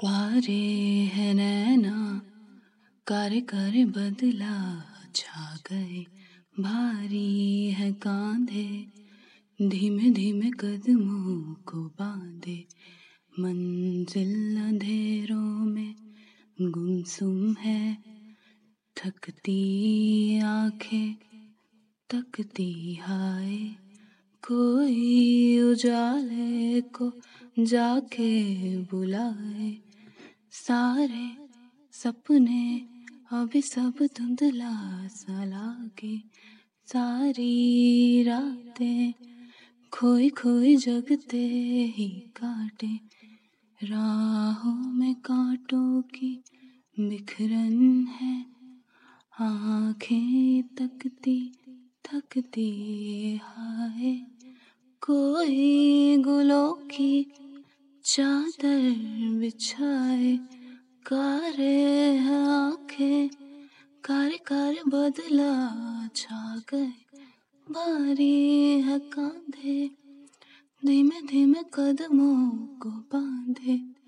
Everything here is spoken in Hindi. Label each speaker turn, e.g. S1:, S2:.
S1: क्वारे है नैना, कर कर बदला, छा गए, भारी है कांधे, धीमे धीमे कदमों को बांधे, मंजिल अंधेरों में गुमसुम है, थकती आँखें, तकती हाय, कोई उजाले को जाके बुलाए। सारे सपने अभी सब धुंधला सा लागे। सारी रातें खोई खोई जगते ही काटे। राहों में कांटों की बिखरन है, आँखें तकती थकती हाय। कोई गुलों की चादर बिछाए, कारे आँखें, कार कार बदला छा गए, बारी है कांधे धीमे धीमे कदमों को बांधे।